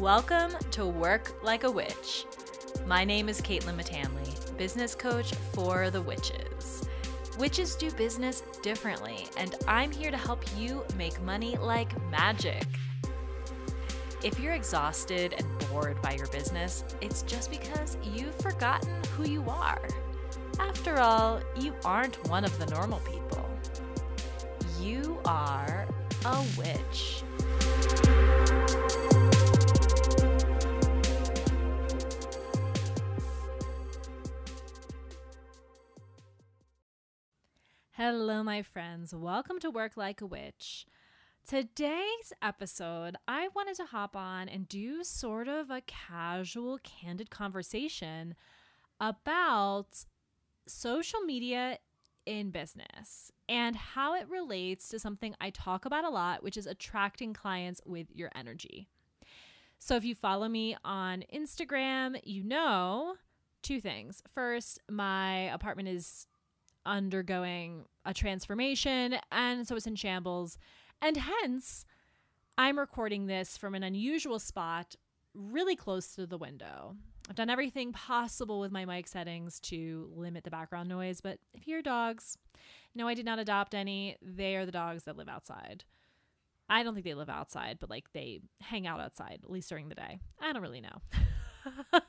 Welcome to Work Like a Witch. My name is Caitlin Matanley, business coach for the witches. Witches do business differently, and I'm here to help you make money like magic. If you're exhausted and bored by your business, it's just because you've forgotten who you are. After all, you aren't one of the normal people. You are a witch. Hello, my friends. Welcome to Work Like a Witch. Today's episode, I wanted to hop on and do sort of a casual, candid conversation about social media in business and how it relates to something I talk about a lot, which is attracting clients with your energy. So, if you follow me on Instagram, you know two things. First, my apartment is undergoing a transformation, and so it's in shambles. And hence, I'm recording this from an unusual spot really close to the window. I've done everything possible with my mic settings to limit the background noise, but if you're dogs, no, I did not adopt any. They are the dogs that live outside. I don't think they live outside, but like they hang out outside, at least during the day. I don't really know.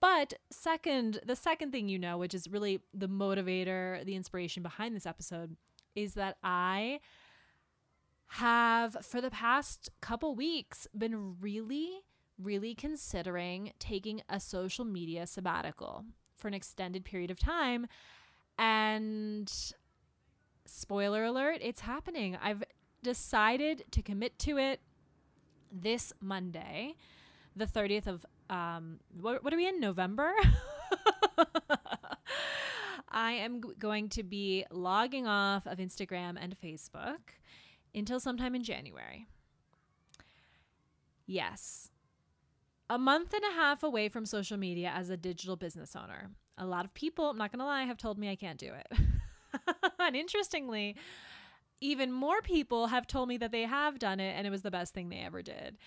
but second, the second thing you know, which is really the motivator, the inspiration behind this episode, is that I have for the past couple weeks been really really considering taking a social media sabbatical for an extended period of time and spoiler alert, it's happening. I've decided to commit to it this Monday, the 30th of um what, what are we in November? I am g- going to be logging off of Instagram and Facebook until sometime in January. Yes. A month and a half away from social media as a digital business owner. A lot of people, I'm not going to lie, have told me I can't do it. and interestingly, even more people have told me that they have done it and it was the best thing they ever did.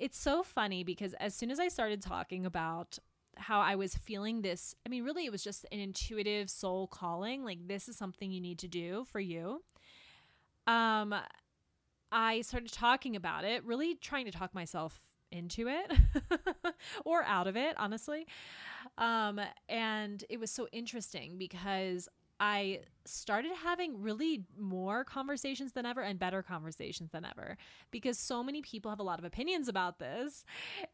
It's so funny because as soon as I started talking about how I was feeling this, I mean, really, it was just an intuitive soul calling like, this is something you need to do for you. Um, I started talking about it, really trying to talk myself into it or out of it, honestly. Um, and it was so interesting because I started having really more conversations than ever and better conversations than ever because so many people have a lot of opinions about this.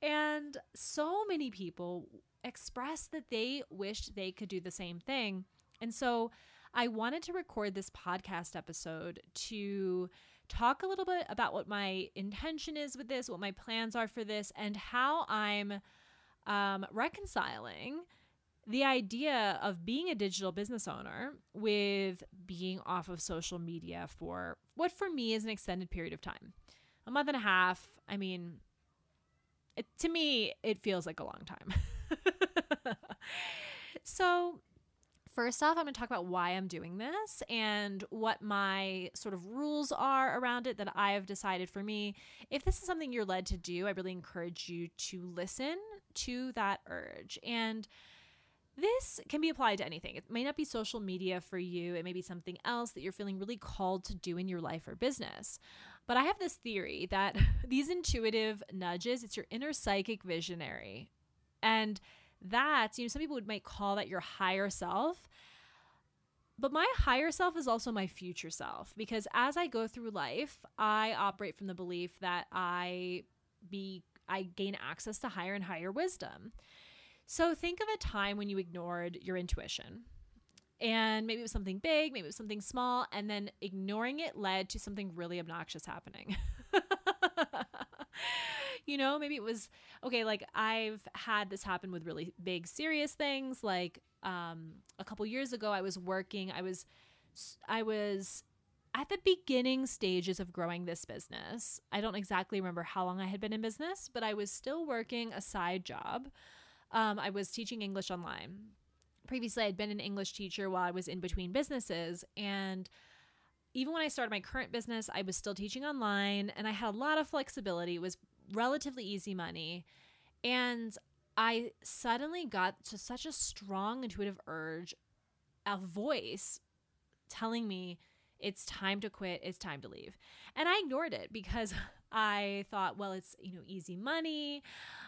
And so many people express that they wished they could do the same thing. And so I wanted to record this podcast episode to talk a little bit about what my intention is with this, what my plans are for this, and how I'm um, reconciling the idea of being a digital business owner with being off of social media for what for me is an extended period of time. A month and a half i mean it, to me it feels like a long time. So first off i'm going to talk about why i'm doing this and what my sort of rules are around it that i have decided for me. If this is something you're led to do i really encourage you to listen to that urge. And this can be applied to anything. It may not be social media for you, it may be something else that you're feeling really called to do in your life or business. But I have this theory that these intuitive nudges, it's your inner psychic visionary. And that, you know, some people would might call that your higher self. But my higher self is also my future self because as I go through life, I operate from the belief that I be I gain access to higher and higher wisdom. So think of a time when you ignored your intuition. And maybe it was something big, maybe it was something small, and then ignoring it led to something really obnoxious happening. you know, maybe it was okay, like I've had this happen with really big serious things like um a couple years ago I was working, I was I was at the beginning stages of growing this business. I don't exactly remember how long I had been in business, but I was still working a side job um, I was teaching English online. Previously, I'd been an English teacher while I was in between businesses. And, even when I started my current business, I was still teaching online and I had a lot of flexibility. It was relatively easy money. And I suddenly got to such a strong intuitive urge, a voice telling me it's time to quit, it's time to leave. And I ignored it because I thought, well, it's, you know, easy money.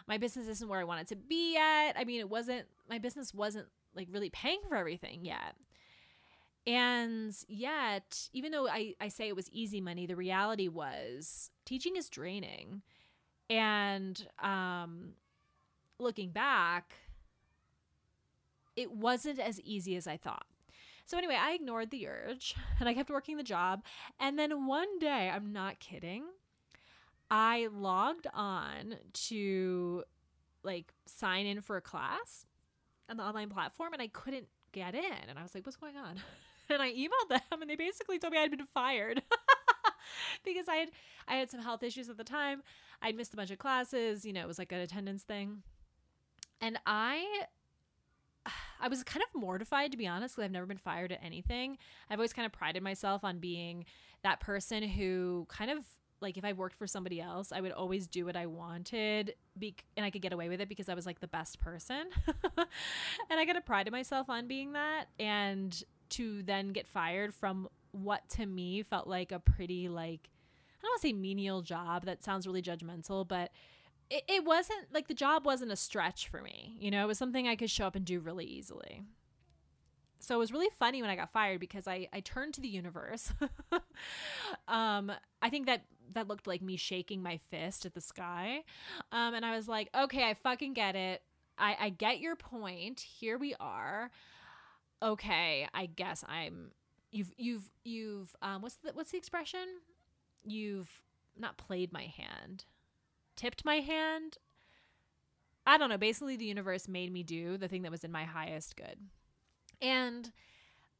My business isn't where I want it to be yet. I mean, it wasn't my business wasn't like really paying for everything yet. And yet, even though I, I say it was easy money, the reality was teaching is draining. And um, looking back, it wasn't as easy as I thought. So, anyway, I ignored the urge and I kept working the job. And then one day, I'm not kidding, I logged on to like sign in for a class on the online platform and I couldn't get in. And I was like, what's going on? and I emailed them and they basically told me I'd been fired. because I had I had some health issues at the time. I'd missed a bunch of classes, you know, it was like an attendance thing. And I I was kind of mortified to be honest because I've never been fired at anything. I've always kind of prided myself on being that person who kind of like if I worked for somebody else, I would always do what I wanted be- and I could get away with it because I was like the best person. and I kind of prided myself on being that and to then get fired from what to me felt like a pretty like I don't want to say menial job. That sounds really judgmental, but it, it wasn't like the job wasn't a stretch for me. You know, it was something I could show up and do really easily. So it was really funny when I got fired because I, I turned to the universe. um, I think that that looked like me shaking my fist at the sky. Um, and I was like, okay, I fucking get it. I, I get your point. Here we are. Okay, I guess I'm you've you've you've um what's the what's the expression? You've not played my hand tipped my hand. I don't know. Basically, the universe made me do the thing that was in my highest good. And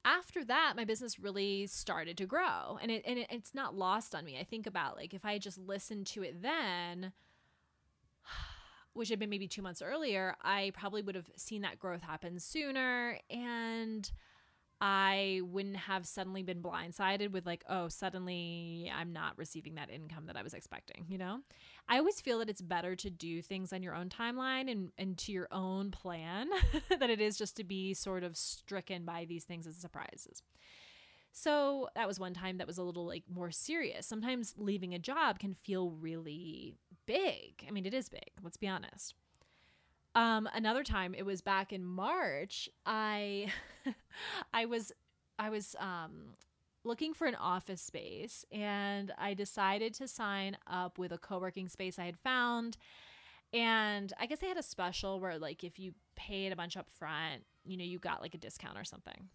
after that, my business really started to grow. And, it, and it, it's not lost on me. I think about like if I had just listened to it then, which had been maybe two months earlier, I probably would have seen that growth happen sooner. And I wouldn't have suddenly been blindsided with, like, oh, suddenly I'm not receiving that income that I was expecting, you know? I always feel that it's better to do things on your own timeline and, and to your own plan than it is just to be sort of stricken by these things as surprises. So that was one time that was a little like more serious. Sometimes leaving a job can feel really big. I mean, it is big, let's be honest. Um, another time, it was back in March. I, I was, I was um, looking for an office space, and I decided to sign up with a co-working space I had found. And I guess they had a special where, like, if you paid a bunch up front, you know, you got like a discount or something.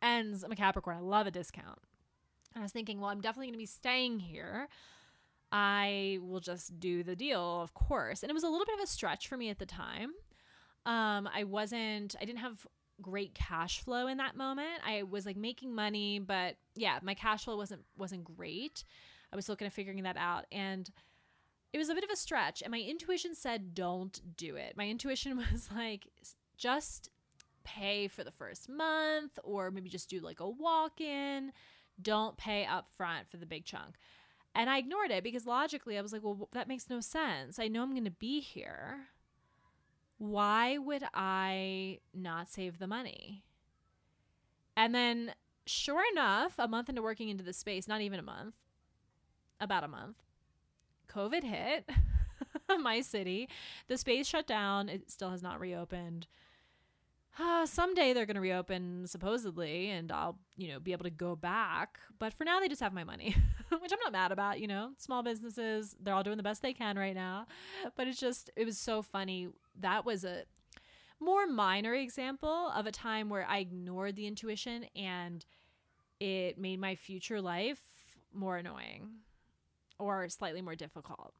And I'm a Capricorn. I love a discount. And I was thinking, well, I'm definitely going to be staying here. I will just do the deal, of course. And it was a little bit of a stretch for me at the time. Um, I wasn't, I didn't have great cash flow in that moment. I was like making money, but yeah, my cash flow wasn't wasn't great. I was still kind of figuring that out and it was a bit of a stretch and my intuition said don't do it. My intuition was like just pay for the first month or maybe just do like a walk-in. Don't pay up front for the big chunk. And I ignored it because logically I was like, well, that makes no sense. I know I'm going to be here. Why would I not save the money? And then, sure enough, a month into working into the space, not even a month, about a month, COVID hit my city. The space shut down. It still has not reopened uh, someday they're going to reopen supposedly and I'll, you know, be able to go back. But for now, they just have my money, which I'm not mad about, you know, small businesses, they're all doing the best they can right now. But it's just, it was so funny. That was a more minor example of a time where I ignored the intuition and it made my future life more annoying or slightly more difficult.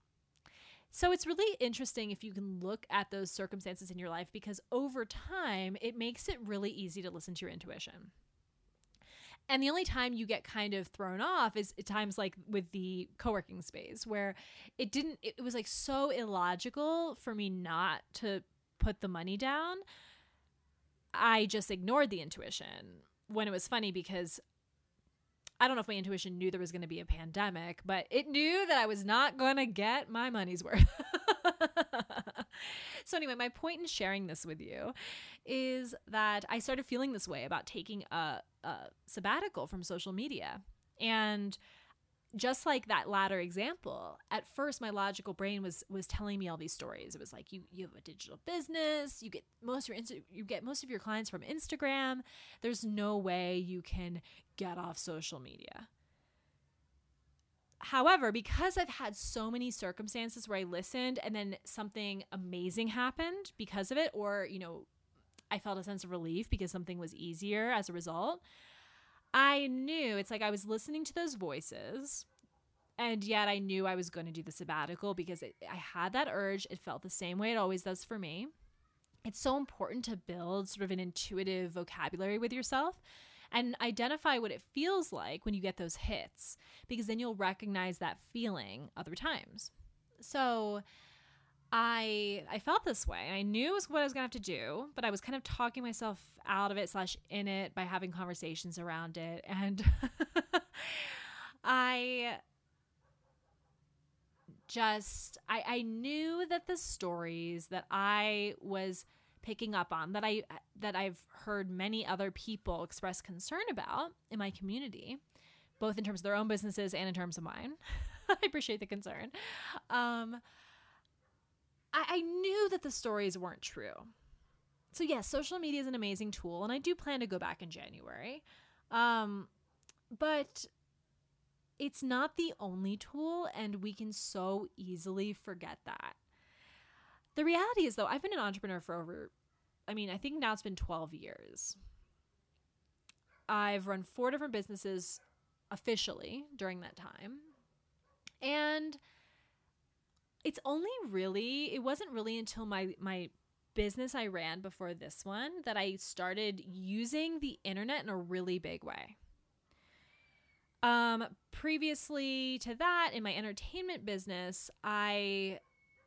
So it's really interesting if you can look at those circumstances in your life because over time, it makes it really easy to listen to your intuition. And the only time you get kind of thrown off is at times like with the co working space where it didn't, it was like so illogical for me not to put the money down. I just ignored the intuition when it was funny because I don't know if my intuition knew there was going to be a pandemic, but it knew that I was not going to get my money's worth. so, anyway, my point in sharing this with you is that I started feeling this way about taking a, a sabbatical from social media. And just like that latter example at first my logical brain was was telling me all these stories. It was like you you have a digital business. You get most of your you get most of your clients from instagram. There's no way you can get off social media however because i've had so many circumstances where i listened and then something amazing happened because of it or you know i felt a sense of relief because something was easier as a result I knew it's like I was listening to those voices and yet I knew I was going to do the sabbatical because it, I had that urge. It felt the same way it always does for me. It's so important to build sort of an intuitive vocabulary with yourself and identify what it feels like when you get those hits because then you'll recognize that feeling other times. So, I I felt this way. I knew it was what I was gonna have to do, but I was kind of talking myself out of it slash in it by having conversations around it. And I just I, I knew that the stories that I was picking up on that I that I've heard many other people express concern about in my community, both in terms of their own businesses and in terms of mine. I appreciate the concern. Um, I, I knew that the stories weren't true. So yes, social media is an amazing tool, and I do plan to go back in January. Um, but it's not the only tool, and we can so easily forget that. The reality is, though, I've been an entrepreneur for over, I mean, I think now it's been 12 years. I've run four different businesses officially during that time. And it's only really it wasn't really until my my business I ran before this one that I started using the internet in a really big way. Um previously to that in my entertainment business, I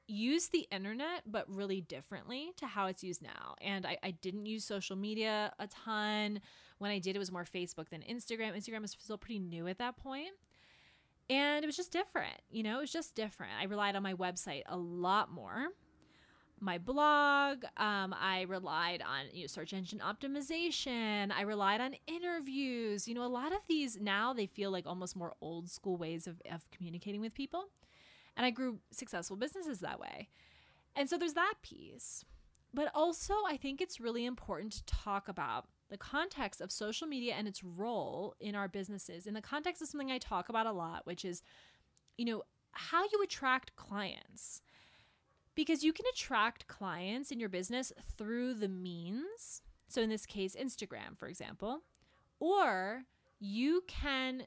used the internet but really differently to how it's used now. And I, I didn't use social media a ton. When I did, it was more Facebook than Instagram. Instagram was still pretty new at that point. And it was just different, you know, it was just different. I relied on my website a lot more. My blog, um, I relied on you know, search engine optimization. I relied on interviews. You know, a lot of these now they feel like almost more old school ways of, of communicating with people. And I grew successful businesses that way. And so there's that piece. But also, I think it's really important to talk about the context of social media and its role in our businesses in the context of something I talk about a lot, which is, you know, how you attract clients. Because you can attract clients in your business through the means. So, in this case, Instagram, for example, or you can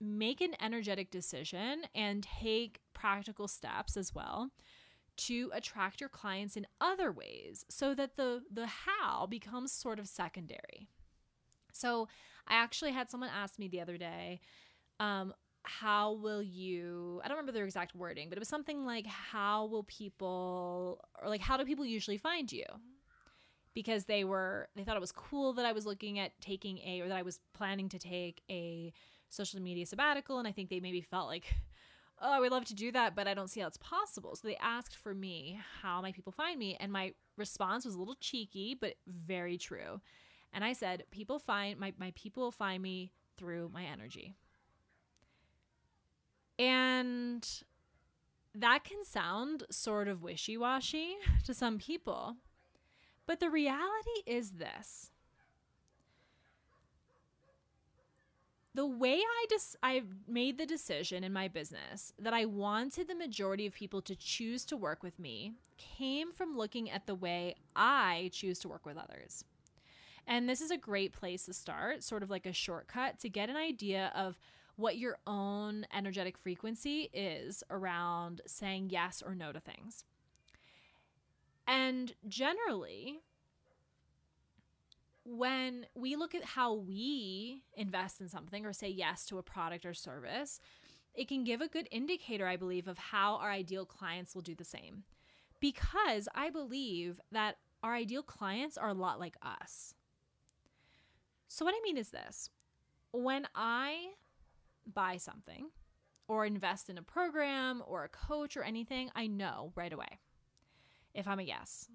make an energetic decision and take practical steps as well to attract your clients in other ways so that the the how becomes sort of secondary. So I actually had someone ask me the other day, um, how will you I don't remember their exact wording, but it was something like how will people or like how do people usually find you? Because they were they thought it was cool that I was looking at taking a or that I was planning to take a social media sabbatical and I think they maybe felt like oh, I would love to do that, but I don't see how it's possible. So they asked for me how my people find me, and my response was a little cheeky, but very true. And I said, people find my, my people will find me through my energy. And that can sound sort of wishy washy to some people. But the reality is this the way I just I made the decision in my business that I wanted the majority of people to choose to work with me came from looking at the way I choose to work with others. And this is a great place to start, sort of like a shortcut to get an idea of what your own energetic frequency is around saying yes or no to things. And generally, when we look at how we invest in something or say yes to a product or service, it can give a good indicator, I believe, of how our ideal clients will do the same. Because I believe that our ideal clients are a lot like us. So, what I mean is this when I buy something or invest in a program or a coach or anything, I know right away if I'm a yes.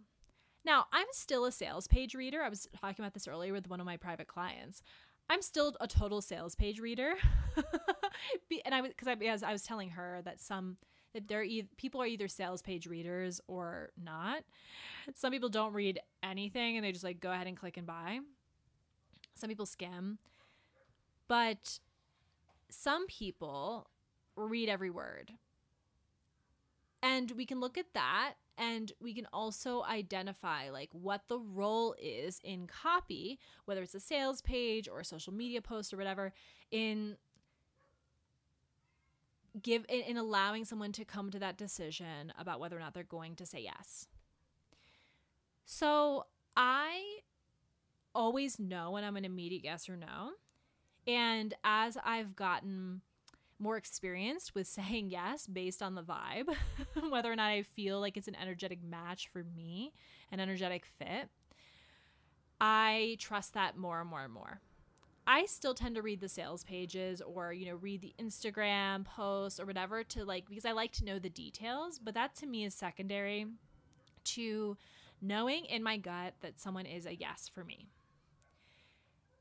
Now, I'm still a sales page reader. I was talking about this earlier with one of my private clients. I'm still a total sales page reader. and I was because I, as I was telling her that some that there e- people are either sales page readers or not. Some people don't read anything and they just like go ahead and click and buy. Some people skim. But some people read every word. And we can look at that and we can also identify like what the role is in copy, whether it's a sales page or a social media post or whatever, in give in, in allowing someone to come to that decision about whether or not they're going to say yes. So I always know when I'm an immediate yes or no. And as I've gotten more experienced with saying yes based on the vibe, whether or not I feel like it's an energetic match for me, an energetic fit, I trust that more and more and more. I still tend to read the sales pages or, you know, read the Instagram posts or whatever to like, because I like to know the details, but that to me is secondary to knowing in my gut that someone is a yes for me.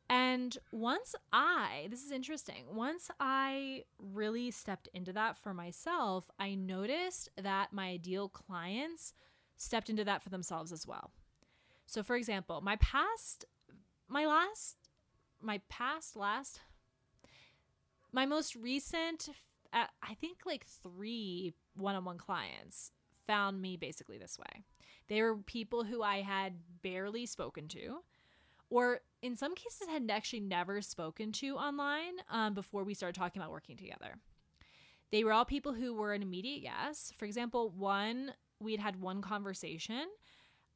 And once I, this is interesting, once I really stepped into that for myself, I noticed that my ideal clients stepped into that for themselves as well. So, for example, my past, my last, my past last, my most recent, uh, I think like three one on one clients found me basically this way. They were people who I had barely spoken to or in some cases had actually never spoken to online um, before we started talking about working together. They were all people who were an immediate yes. For example, one, we had had one conversation,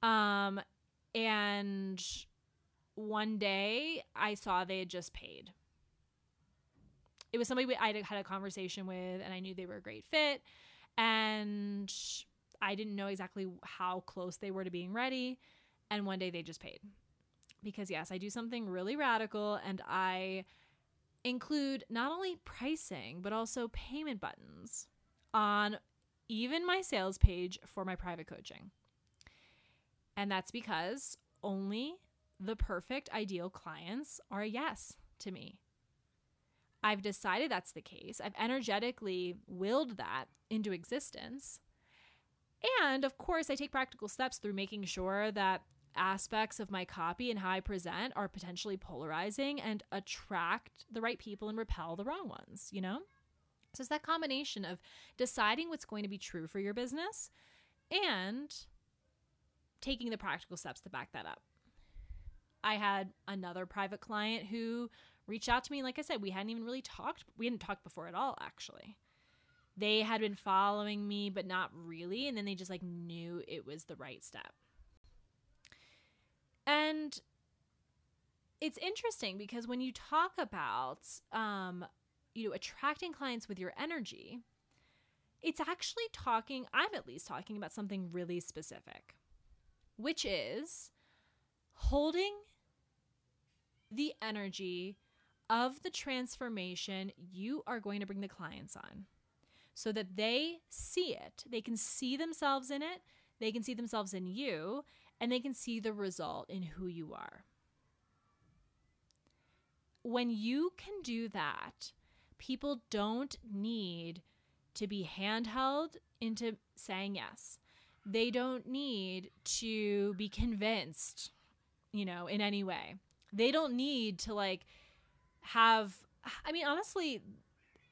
um, and one day I saw they had just paid. It was somebody I had a conversation with, and I knew they were a great fit. And I didn't know exactly how close they were to being ready. And one day they just paid because yes, I do something really radical and I include not only pricing but also payment buttons on even my sales page for my private coaching. And that's because only the perfect ideal clients are a yes to me. I've decided that's the case. I've energetically willed that into existence. And of course, I take practical steps through making sure that aspects of my copy and how I present are potentially polarizing and attract the right people and repel the wrong ones, you know? So it's that combination of deciding what's going to be true for your business and taking the practical steps to back that up. I had another private client who reached out to me. Like I said, we hadn't even really talked. We hadn't talked before at all, actually. They had been following me, but not really. And then they just like knew it was the right step. And it's interesting because when you talk about um, you know attracting clients with your energy, it's actually talking, I'm at least talking about something really specific, which is holding the energy of the transformation you are going to bring the clients on so that they see it. They can see themselves in it, they can see themselves in you, and they can see the result in who you are. When you can do that, people don't need to be handheld into saying yes. They don't need to be convinced, you know, in any way. They don't need to like have I mean honestly,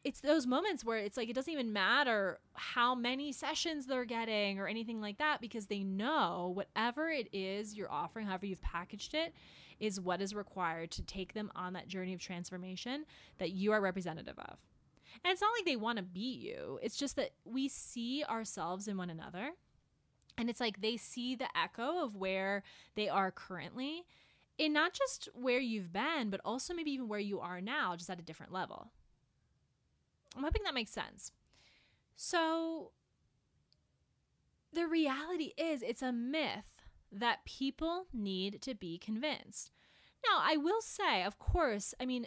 it's those moments where it's like it doesn't even matter how many sessions they're getting or anything like that because they know whatever it is you're offering, however you've packaged it, is what is required to take them on that journey of transformation that you are representative of. And it's not like they want to beat you, it's just that we see ourselves in one another. And it's like they see the echo of where they are currently in not just where you've been, but also maybe even where you are now, just at a different level. I'm hoping that makes sense. So, the reality is, it's a myth that people need to be convinced. Now, I will say, of course, I mean,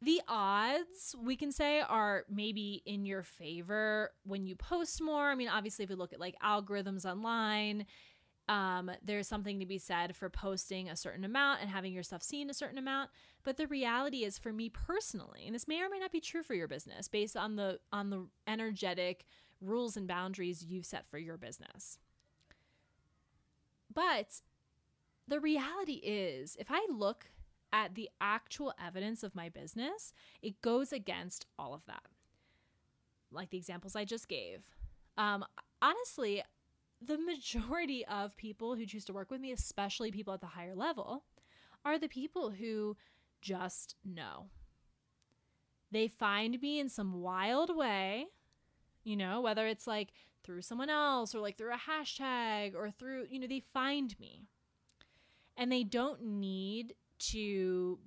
the odds we can say are maybe in your favor when you post more. I mean, obviously, if we look at like algorithms online, um, there's something to be said for posting a certain amount and having your stuff seen a certain amount. But the reality is, for me personally, and this may or may not be true for your business, based on the on the energetic rules and boundaries you've set for your business. But the reality is, if I look at the actual evidence of my business, it goes against all of that. Like the examples I just gave. Um, honestly, the majority of people who choose to work with me, especially people at the higher level, are the people who just know. They find me in some wild way, you know, whether it's like through someone else or like through a hashtag or through, you know, they find me. And they don't need to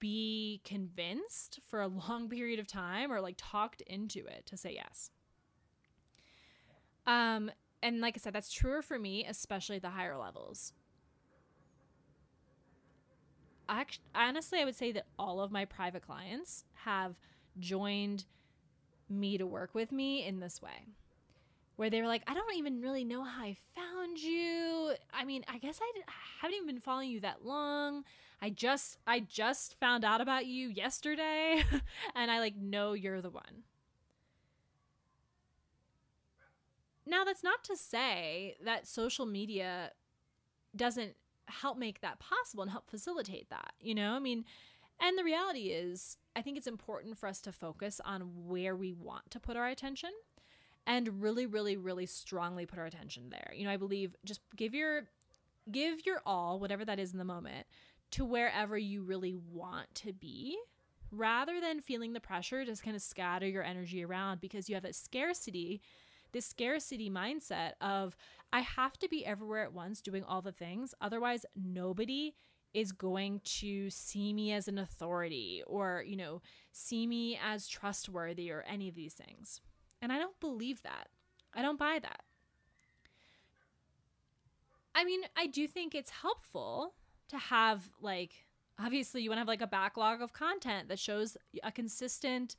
be convinced for a long period of time or like talked into it to say yes. Um, and like I said, that's truer for me, especially the higher levels. Actually, honestly, I would say that all of my private clients have joined me to work with me in this way where they were like, I don't even really know how I found you. I mean, I guess I haven't even been following you that long. I just I just found out about you yesterday and I like know you're the one. Now that's not to say that social media doesn't help make that possible and help facilitate that, you know? I mean, and the reality is I think it's important for us to focus on where we want to put our attention and really really really strongly put our attention there. You know, I believe just give your give your all, whatever that is in the moment, to wherever you really want to be rather than feeling the pressure just kind of scatter your energy around because you have a scarcity this scarcity mindset of I have to be everywhere at once doing all the things otherwise nobody is going to see me as an authority or you know see me as trustworthy or any of these things. And I don't believe that. I don't buy that. I mean I do think it's helpful to have like obviously you want to have like a backlog of content that shows a consistent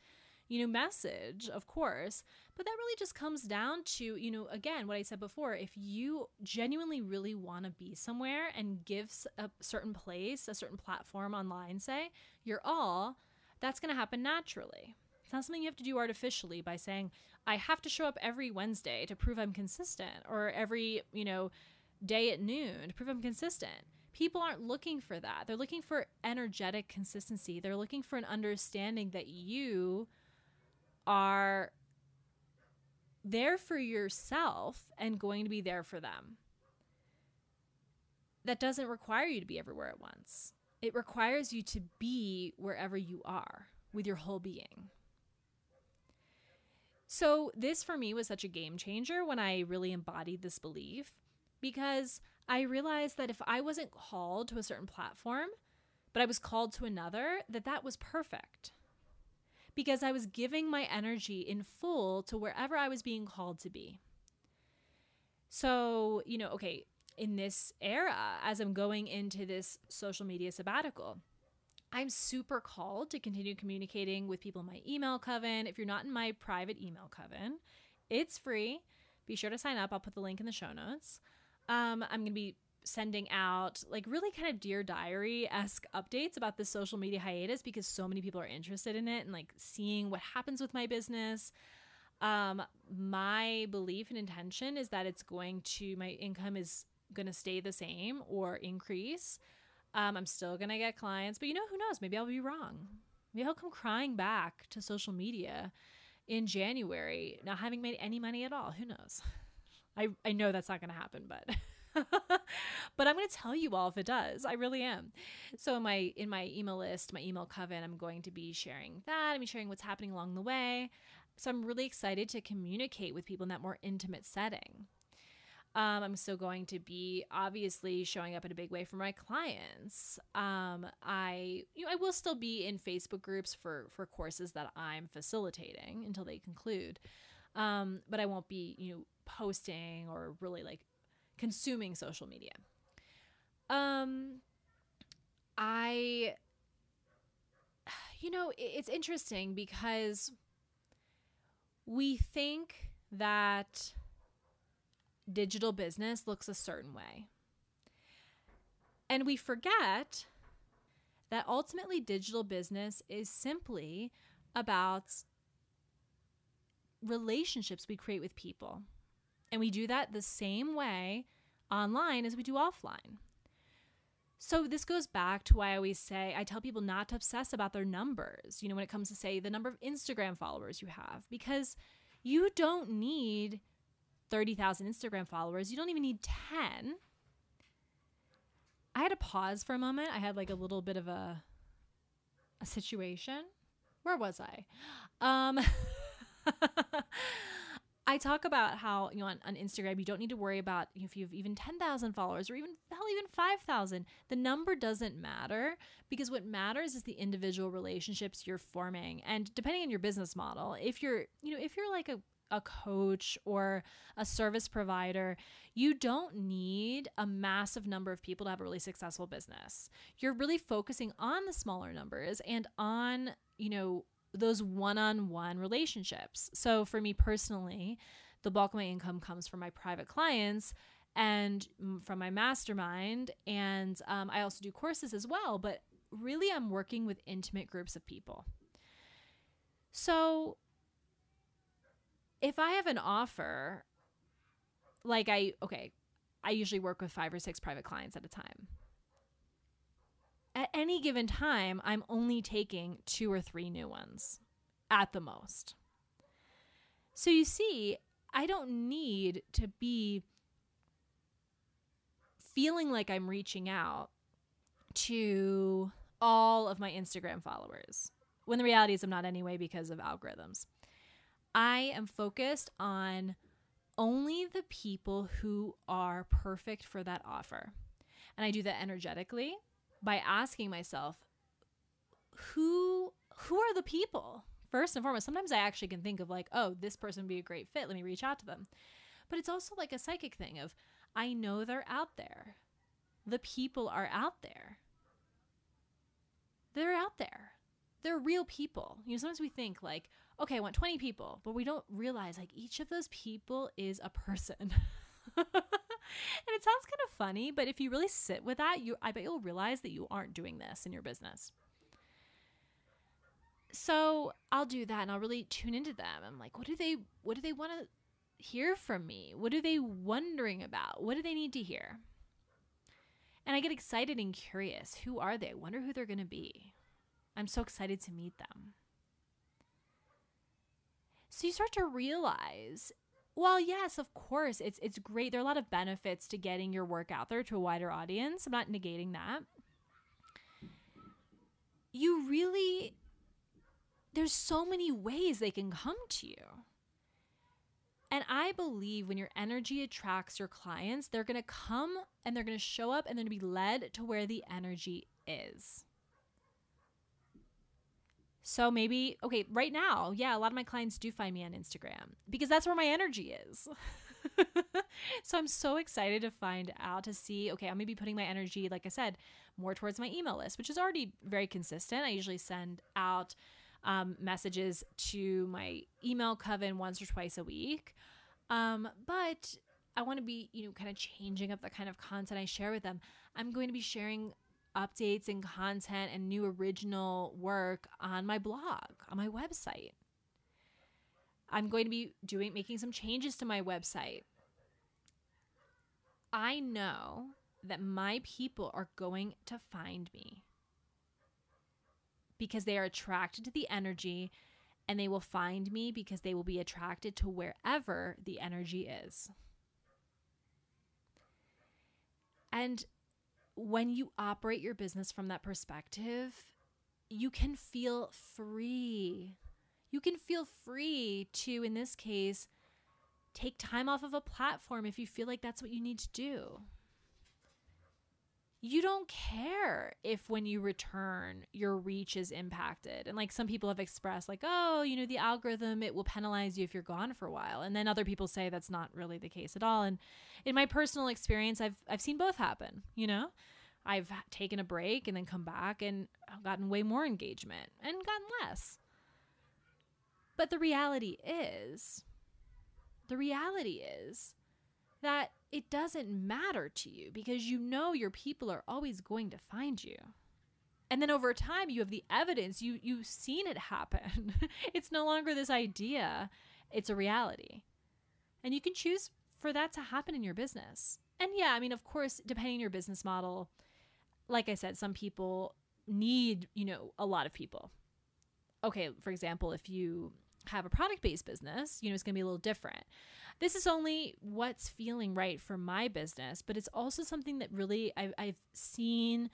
you know message of course but that really just comes down to you know again what i said before if you genuinely really want to be somewhere and give a certain place a certain platform online say your all that's going to happen naturally it's not something you have to do artificially by saying i have to show up every wednesday to prove i'm consistent or every you know day at noon to prove i'm consistent people aren't looking for that. They're looking for energetic consistency. They're looking for an understanding that you are there for yourself and going to be there for them. That doesn't require you to be everywhere at once. It requires you to be wherever you are with your whole being. So, this for me was such a game changer when I really embodied this belief because I realized that if I wasn't called to a certain platform, but I was called to another, that that was perfect. Because I was giving my energy in full to wherever I was being called to be. So, you know, okay, in this era, as I'm going into this social media sabbatical, I'm super called to continue communicating with people in my email coven. If you're not in my private email coven, it's free. Be sure to sign up. I'll put the link in the show notes. Um, I'm going to be sending out like really kind of dear diary esque updates about the social media hiatus because so many people are interested in it and like seeing what happens with my business. Um, my belief and intention is that it's going to, my income is going to stay the same or increase. Um, I'm still going to get clients, but you know, who knows? Maybe I'll be wrong. Maybe I'll come crying back to social media in January, not having made any money at all. Who knows? I, I know that's not going to happen, but but I'm going to tell you all if it does. I really am. So in my in my email list, my email coven, I'm going to be sharing that. I'm sharing what's happening along the way. So I'm really excited to communicate with people in that more intimate setting. Um, I'm still going to be obviously showing up in a big way for my clients. Um, I you know I will still be in Facebook groups for for courses that I'm facilitating until they conclude. Um, but I won't be you know posting or really like consuming social media. Um I you know, it's interesting because we think that digital business looks a certain way. And we forget that ultimately digital business is simply about relationships we create with people. And we do that the same way online as we do offline. So this goes back to why I always say I tell people not to obsess about their numbers, you know, when it comes to say the number of Instagram followers you have because you don't need 30,000 Instagram followers. You don't even need 10. I had to pause for a moment. I had like a little bit of a a situation. Where was I? Um I talk about how you know on, on Instagram you don't need to worry about if you have even ten thousand followers or even hell even five thousand. The number doesn't matter because what matters is the individual relationships you're forming. And depending on your business model, if you're you know if you're like a a coach or a service provider, you don't need a massive number of people to have a really successful business. You're really focusing on the smaller numbers and on, you know, those one on one relationships. So for me personally, the bulk of my income comes from my private clients and from my mastermind. And um, I also do courses as well. But really, I'm working with intimate groups of people. So if I have an offer, like I, okay, I usually work with five or six private clients at a time at any given time, I'm only taking two or three new ones at the most. So you see, I don't need to be feeling like I'm reaching out to all of my Instagram followers when the reality is I'm not anyway because of algorithms. I am focused on only the people who are perfect for that offer. And I do that energetically by asking myself who who are the people? First and foremost sometimes i actually can think of like oh this person would be a great fit. Let me reach out to them. But it's also like a psychic thing of i know they're out there. The people are out there. They're out there. They're real people. You know sometimes we think like okay i want 20 people but we don't realize like each of those people is a person and it sounds kind of funny, but if you really sit with that, you I bet you'll realize that you aren't doing this in your business. So I'll do that and I'll really tune into them. I'm like, what do they what do they want to hear from me? What are they wondering about? What do they need to hear? And I get excited and curious. Who are they? Wonder who they're going to be. I'm so excited to meet them. So you start to realize well, yes, of course. It's it's great. There are a lot of benefits to getting your work out there to a wider audience. I'm not negating that. You really there's so many ways they can come to you. And I believe when your energy attracts your clients, they're going to come and they're going to show up and they're going to be led to where the energy is. So maybe, okay, right now, yeah, a lot of my clients do find me on Instagram because that's where my energy is. so I'm so excited to find out to see, okay, I'm going to be putting my energy, like I said, more towards my email list, which is already very consistent. I usually send out um, messages to my email coven once or twice a week. Um, but I want to be, you know, kind of changing up the kind of content I share with them. I'm going to be sharing updates and content and new original work on my blog, on my website. I'm going to be doing making some changes to my website. I know that my people are going to find me because they are attracted to the energy and they will find me because they will be attracted to wherever the energy is. And when you operate your business from that perspective, you can feel free. You can feel free to, in this case, take time off of a platform if you feel like that's what you need to do. You don't care if when you return, your reach is impacted. And like some people have expressed, like, oh, you know, the algorithm, it will penalize you if you're gone for a while. And then other people say that's not really the case at all. And in my personal experience, I've I've seen both happen, you know? I've taken a break and then come back and I've gotten way more engagement and gotten less. But the reality is, the reality is that it doesn't matter to you because you know your people are always going to find you. And then over time you have the evidence, you you've seen it happen. it's no longer this idea, it's a reality. And you can choose for that to happen in your business. And yeah, I mean, of course, depending on your business model, like I said, some people need, you know, a lot of people. Okay, for example, if you have a product based business, you know, it's going to be a little different. This is only what's feeling right for my business, but it's also something that really I've, I've seen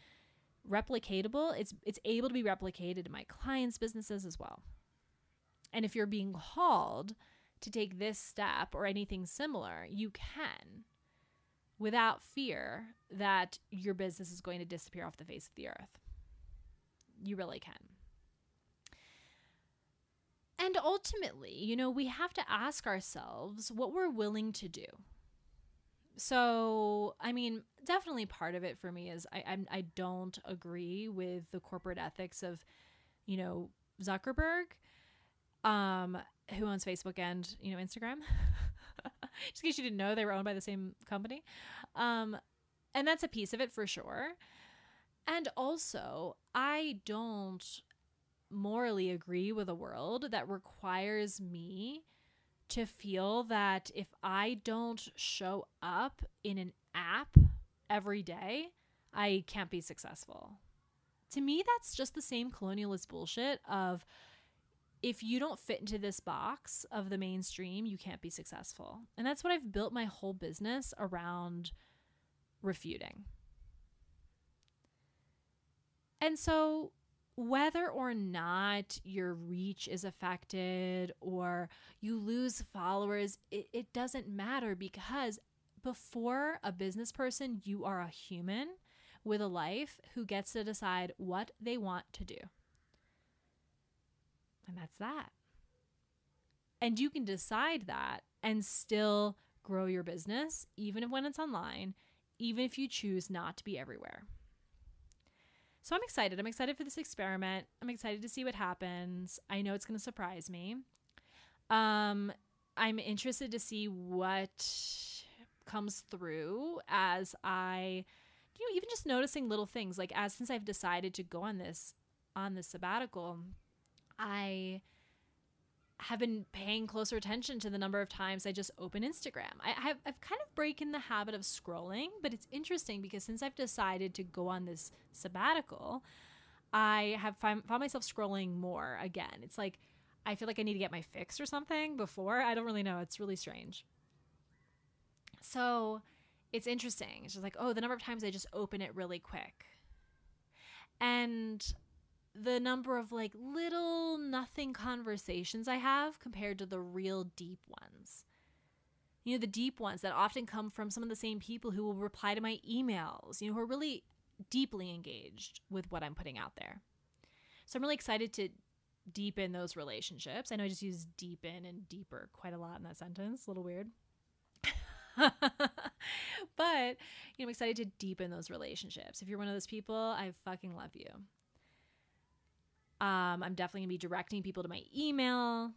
replicatable. It's it's able to be replicated in my clients' businesses as well. And if you're being called to take this step or anything similar, you can without fear that your business is going to disappear off the face of the earth. You really can. And ultimately, you know, we have to ask ourselves what we're willing to do. So, I mean, definitely part of it for me is I I'm, I don't agree with the corporate ethics of, you know, Zuckerberg, um, who owns Facebook and you know Instagram. Just in case you didn't know, they were owned by the same company, um, and that's a piece of it for sure. And also, I don't morally agree with a world that requires me to feel that if I don't show up in an app every day, I can't be successful. To me, that's just the same colonialist bullshit of if you don't fit into this box of the mainstream, you can't be successful. And that's what I've built my whole business around refuting. And so whether or not your reach is affected or you lose followers, it, it doesn't matter because before a business person, you are a human with a life who gets to decide what they want to do. And that's that. And you can decide that and still grow your business, even when it's online, even if you choose not to be everywhere. So I'm excited. I'm excited for this experiment. I'm excited to see what happens. I know it's going to surprise me. Um, I'm interested to see what comes through as I, you know, even just noticing little things like as since I've decided to go on this on this sabbatical, I have been paying closer attention to the number of times I just open Instagram. I have I've kind of broken the habit of scrolling, but it's interesting because since I've decided to go on this sabbatical, I have find, found myself scrolling more again. It's like I feel like I need to get my fix or something before. I don't really know. It's really strange. So it's interesting. It's just like, oh, the number of times I just open it really quick. And the number of like little nothing conversations I have compared to the real deep ones. You know, the deep ones that often come from some of the same people who will reply to my emails, you know, who are really deeply engaged with what I'm putting out there. So I'm really excited to deepen those relationships. I know I just use deepen and deeper quite a lot in that sentence, a little weird. but you know, I'm excited to deepen those relationships. If you're one of those people, I fucking love you. Um, I'm definitely gonna be directing people to my email.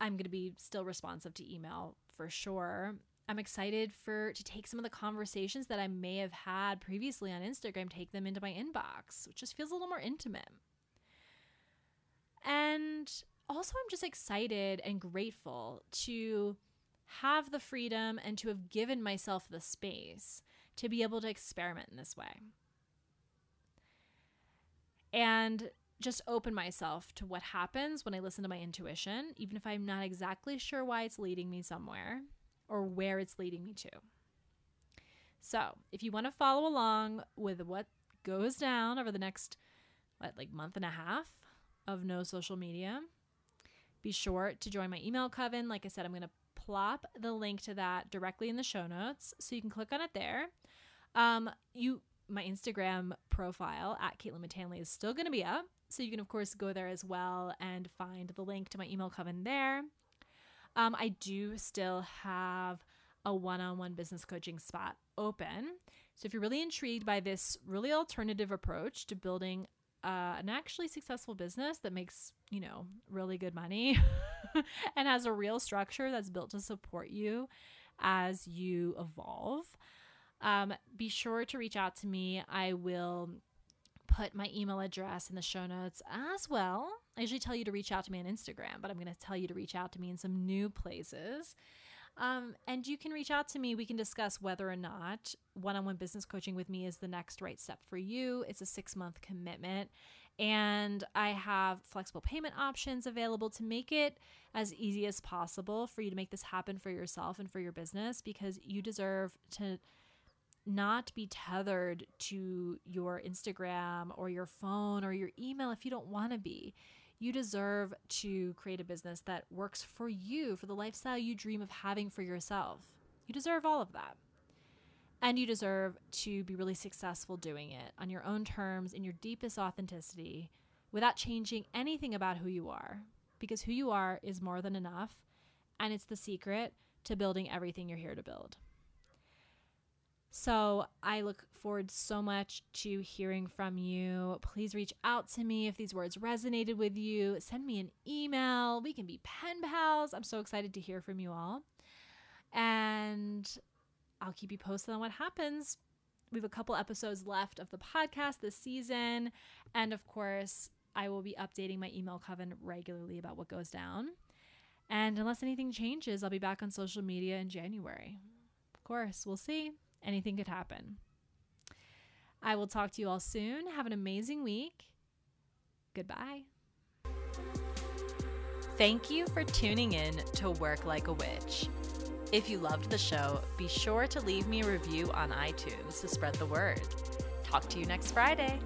I'm gonna be still responsive to email for sure. I'm excited for to take some of the conversations that I may have had previously on Instagram, take them into my inbox, which just feels a little more intimate. And also, I'm just excited and grateful to have the freedom and to have given myself the space to be able to experiment in this way. And just open myself to what happens when I listen to my intuition, even if I'm not exactly sure why it's leading me somewhere or where it's leading me to. So, if you want to follow along with what goes down over the next, what, like month and a half of no social media, be sure to join my email coven. Like I said, I'm going to plop the link to that directly in the show notes so you can click on it there. Um, you my Instagram profile at Caitlin Matanley is still going to be up. So you can, of course, go there as well and find the link to my email coven there. Um, I do still have a one on one business coaching spot open. So if you're really intrigued by this really alternative approach to building uh, an actually successful business that makes, you know, really good money and has a real structure that's built to support you as you evolve, um, be sure to reach out to me. I will put my email address in the show notes as well. I usually tell you to reach out to me on Instagram, but I'm going to tell you to reach out to me in some new places. Um, and you can reach out to me. We can discuss whether or not one on one business coaching with me is the next right step for you. It's a six month commitment. And I have flexible payment options available to make it as easy as possible for you to make this happen for yourself and for your business because you deserve to not be tethered to your Instagram or your phone or your email if you don't want to be. You deserve to create a business that works for you, for the lifestyle you dream of having for yourself. You deserve all of that. And you deserve to be really successful doing it on your own terms, in your deepest authenticity, without changing anything about who you are. Because who you are is more than enough. And it's the secret to building everything you're here to build. So I look forward so much to hearing from you. Please reach out to me if these words resonated with you. Send me an email. We can be pen pals. I'm so excited to hear from you all. And I'll keep you posted on what happens. We have a couple episodes left of the podcast this season. And of course, I will be updating my email coven regularly about what goes down. And unless anything changes, I'll be back on social media in January. Of course, we'll see anything could happen. I will talk to you all soon. Have an amazing week. Goodbye. Thank you for tuning in to Work Like a Witch. If you loved the show, be sure to leave me a review on iTunes to spread the word. Talk to you next Friday.